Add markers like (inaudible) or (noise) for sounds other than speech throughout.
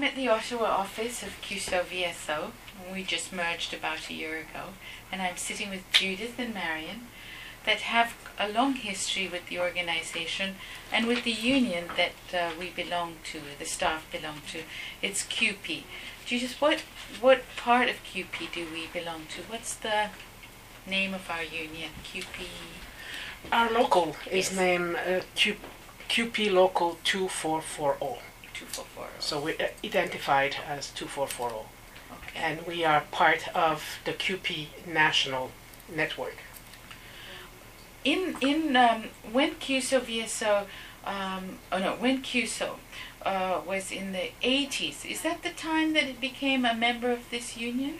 I'm at the Ottawa office of CUSO VSO. We just merged about a year ago, and I'm sitting with Judith and Marian that have a long history with the organization and with the union that uh, we belong to, the staff belong to. It's CUPE. Judith, what what part of CUPE do we belong to? What's the name of our union? CUPE? Our local is named uh, Q, CUPE Local 2440. Two four four. So we're uh, identified as 2440. Okay. And we are part of the CUPE National Network. in in um, when CUSO VSO, um, oh no, when CUSO uh, was in the 80s, is that the time that it became a member of this union?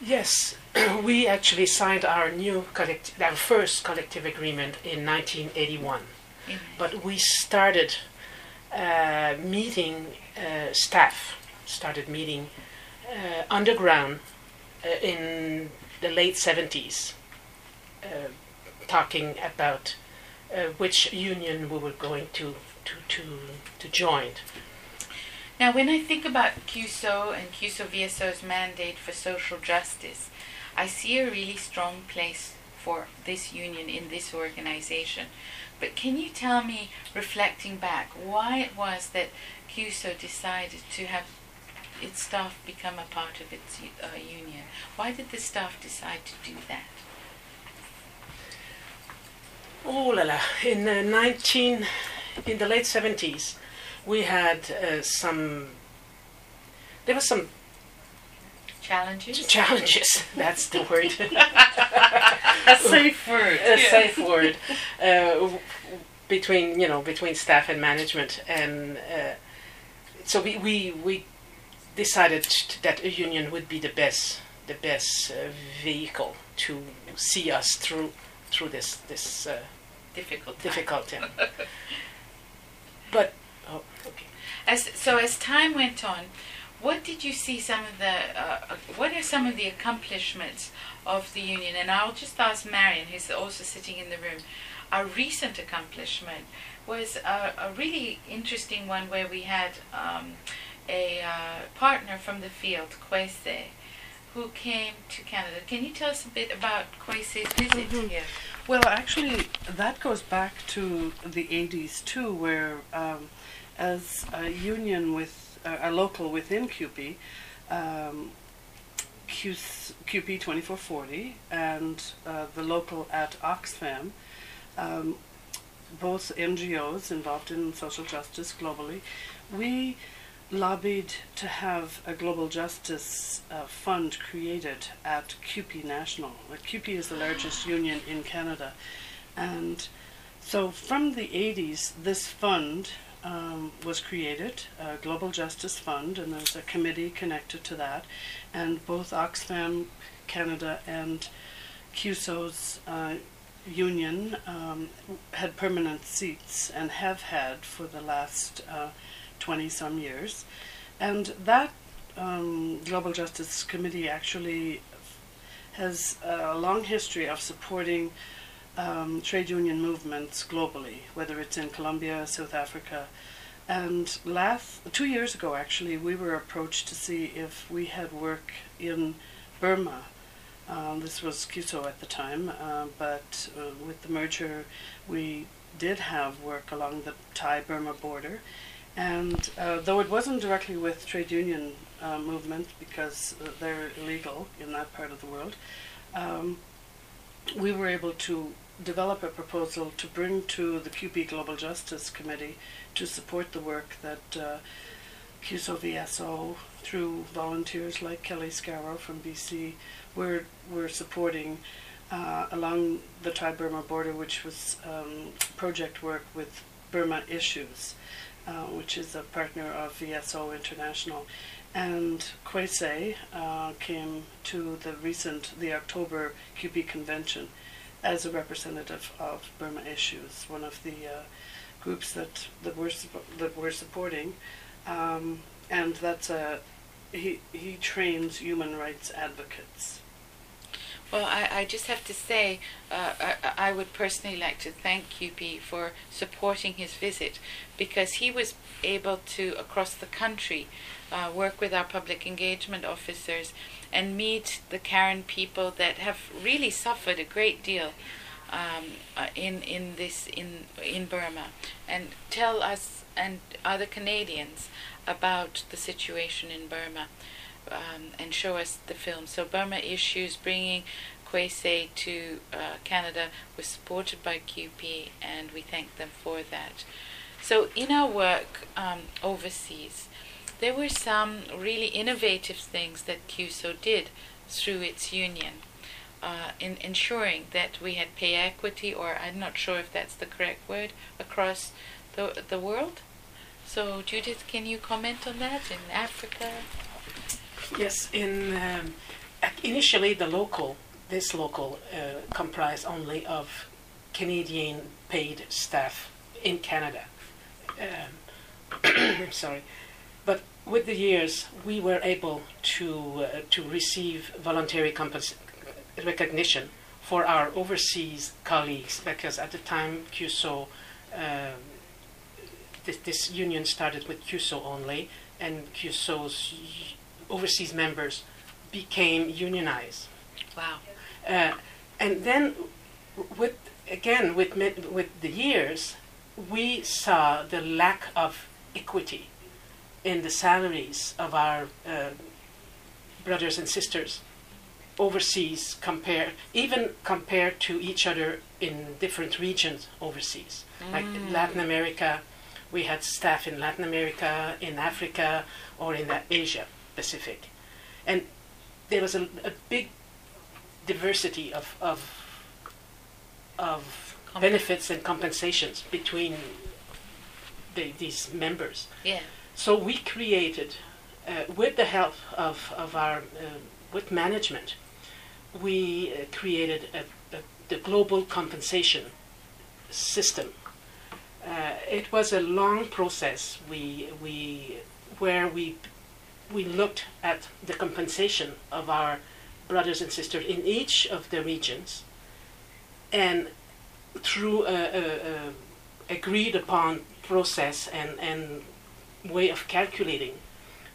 Yes, (clears throat) we actually signed our new collect- our first collective agreement in 1981. In, But we started meeting uh, staff, started meeting uh, underground uh, in the late 70s, uh, talking about uh, which union we were going to, to, to, to join. Now, when I think about CUSO and CUSO VSO's mandate for social justice, I see a really strong place for this union in this organization. But can you tell me, reflecting back, why it was that CUSO decided to have its staff become a part of its uh, union? Why did the staff decide to do that? Oh la la! In the 19, in the late 70s, we had uh, some. There was some Challenges? challenges. (laughs) That's the word. (laughs) (laughs) a safe word. a safe word uh, between you know between staff and management, and uh, so we, we we decided that a union would be the best the best uh, vehicle to see us through through this this uh, Difficult. time. difficult time. (laughs) but oh, okay. As so as time went on, what did you see some of the uh, uh, what are some of the accomplishments of the union? And I'll just ask Marian, who's also sitting in the room. Our recent accomplishment was a, a really interesting one where we had um, a uh, partner from the field, Kwese, who came to Canada. Can you tell us a bit about Kwese's visit Mhm. here? Well, actually, that goes back to the 80s too, where um, as a union with a local within CUPE, um, QS, CUPE 2440 and uh, the local at Oxfam, um, both NGOs involved in social justice globally, we lobbied to have a global justice uh, fund created at CUPE National. CUPE is the largest union in Canada. And so from the 80s, this fund um, was created, a Global Justice Fund, and there's a committee connected to that. And both Oxfam Canada and CUSO's uh, union um, had permanent seats and have had for the last uh, 20 some years. And that um, Global Justice Committee actually has a long history of supporting um, trade union movements globally, whether it's in Colombia, South Africa. And last two years ago, actually, we were approached to see if we had work in Burma. Um, this was CUSO at the time, uh, but uh, with the merger, we did have work along the Thai Burma border. And uh, though it wasn't directly with trade union uh, movement because uh, they're illegal in that part of the world, um, we were able to develop a proposal to bring to the CUPE Global Justice Committee to support the work that uh, CUSO VSO, through volunteers like Kelly Scarrow from BC, were, were supporting uh, along the Thai Burma border, which was um, project work with Burma Issues, uh, which is a partner of VSO International. And Kwese uh, came to the recent, the October CUPE convention as a representative of Burma Issues, one of the uh, groups that, that, we're, that we're supporting. Um, and that's a, he, he trains human rights advocates. Well, I, I just have to say, uh, I, I would personally like to thank CUPE for supporting his visit because he was able to, across the country, uh, work with our public engagement officers and meet the Karen people that have really suffered a great deal um, uh, in in this in in Burma, and tell us and other Canadians about the situation in Burma um, and show us the film. So Burma Issues bringing Kwese to uh, Canada was supported by CUPE, and we thank them for that. So in our work um, overseas, there were some really innovative things that CUSO did through its union. Uh, in ensuring that we had pay equity, or I'm not sure if that's the correct word, across the the world. So, Judith, can you comment on that in Africa? Yes, in um, initially the local, this local uh, comprised only of Canadian paid staff in Canada. Um, (coughs) sorry, but with the years we were able to uh, to receive voluntary compens- recognition for our overseas colleagues because at the time CUSO. Um, this, this union started with CUSO only, and CUSO's overseas members became unionized. Wow. Uh, and then, with again with with the years, we saw the lack of equity in the salaries of our uh, brothers and sisters overseas compared even compared to each other in different regions overseas mm. like latin america we had staff in latin america in africa or in asia Pacific. And there was a, a big diversity of, of, of benefits and compensations between the, these members. Yeah. So we created, uh, with the help of, of our, uh, with management, we uh, created a, a, the global compensation system. Uh, it was a long process. We, we, where we we looked at the compensation of our brothers and sisters in each of the regions, and through a, a, a agreed upon process and, and way of calculating,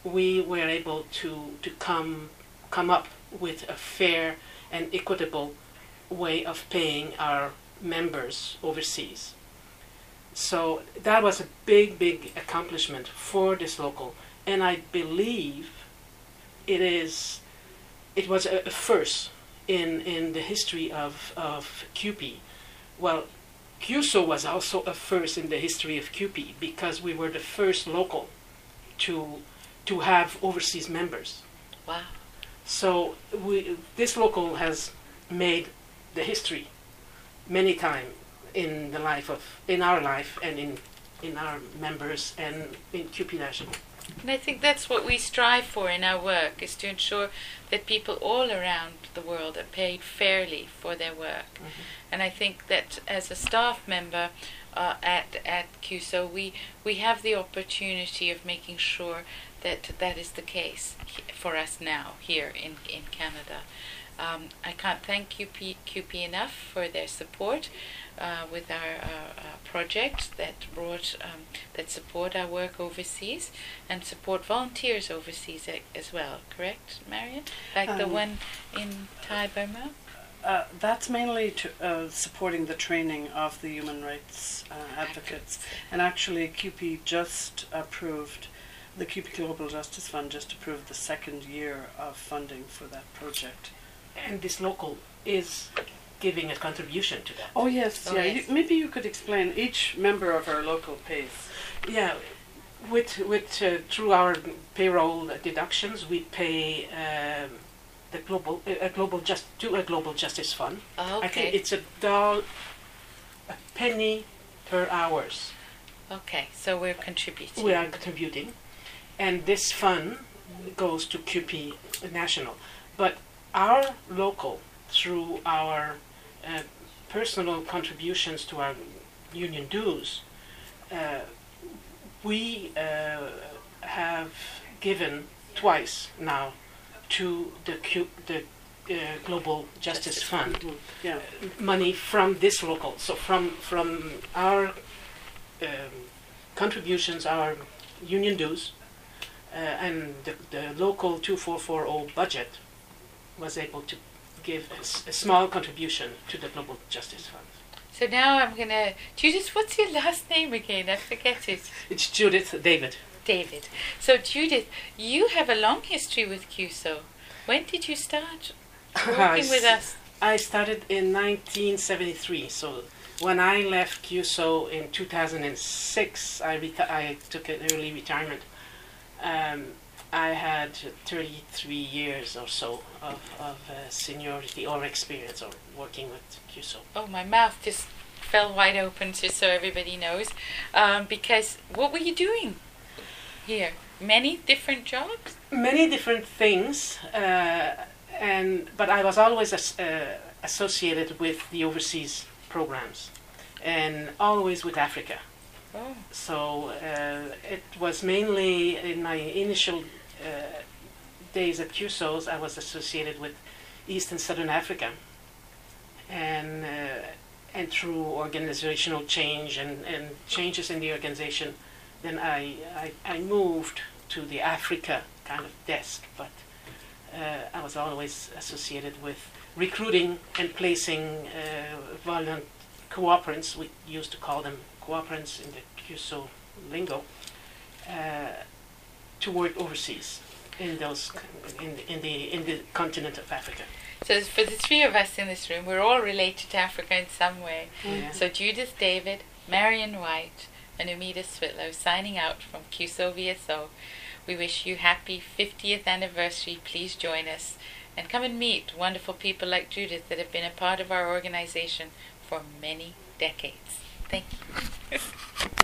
we were able to, to come come up with a fair and equitable way of paying our members overseas. So that was a big, big accomplishment for this local and I believe it is it was a, a first in in the history of of CUPE. Well, CUSO was also a first in the history of CUPE because we were the first local to to have overseas members. Wow. So we this local has made the history many times in the life of in our life and in in our members and in CUPE National. And I think that's what we strive for in our work, is to ensure that people all around the world are paid fairly for their work. Mm-hmm. And I think that as a staff member uh, at at CUSO, we we have the opportunity of making sure that that is the case for us now here in in Canada. Um, I can't thank CUPE, CUPE enough for their support uh, with our uh, uh, project that brought um, that support our work overseas and support volunteers overseas as well. Correct, Marian? Like um, the one in Thai Burma. Uh, that's mainly to, uh, supporting the training of the human rights uh, advocates. And actually, CUPE just approved, the CUPE Global Justice Fund just approved the second year of funding for that project. And this local is giving a contribution to that. Oh yes, oh, yeah. Yes. You, maybe you could explain each member of our local pays. Yeah, with with uh, through our payroll deductions, we pay um, the global uh, a global just to a global justice fund. Oh, okay. I think it's a dollar, a penny per hours. Okay, so we're contributing. We are contributing, and this fund goes to CUPE National, but our local through our uh, personal contributions to our union dues, uh, we uh, have given twice now to the, Q, the uh, Global Justice Fund. Yeah. money from this local, so from from our um, contributions, our union dues, uh, and the, the local 2440 budget was able to give a, s- a small contribution to the Global Justice Fund. So now I'm gonna Judith. What's your last name again? I forget it. It's Judith David. David. So Judith, you have a long history with CUSO. When did you start working with (laughs) us? I started in 1973, so when I left CUSO in 2006, I, reti- I took an early retirement. Um, I had 33 years or so of, of uh, seniority or experience or working with CUSO. Oh, my mouth just fell wide open, just so everybody knows. Um, because what were you doing here? Many different jobs. Many different things, uh, and but I was always as, uh, associated with the overseas programs, and always with Africa. Oh, So uh, it was mainly in my initial days at CUSOs, I was associated with East and Southern Africa. And, uh, and through organizational change and, and changes in the organization, then I, I, I moved to the Africa kind of desk. But uh, I was always associated with recruiting and placing uh, violent cooperants, we used to call them cooperants in the CUSO lingo, uh, to work overseas in those in, in the in the continent of Africa. so for the three of us in this room, we're all related to Africa in some way. Yeah. So Judith David, Marian White, and Umida Switlow signing out from CUSO VSO. We wish you happy 50th anniversary. Please join us and come and meet wonderful people like Judith that have been a part of our organization for many decades. Thank you. (laughs)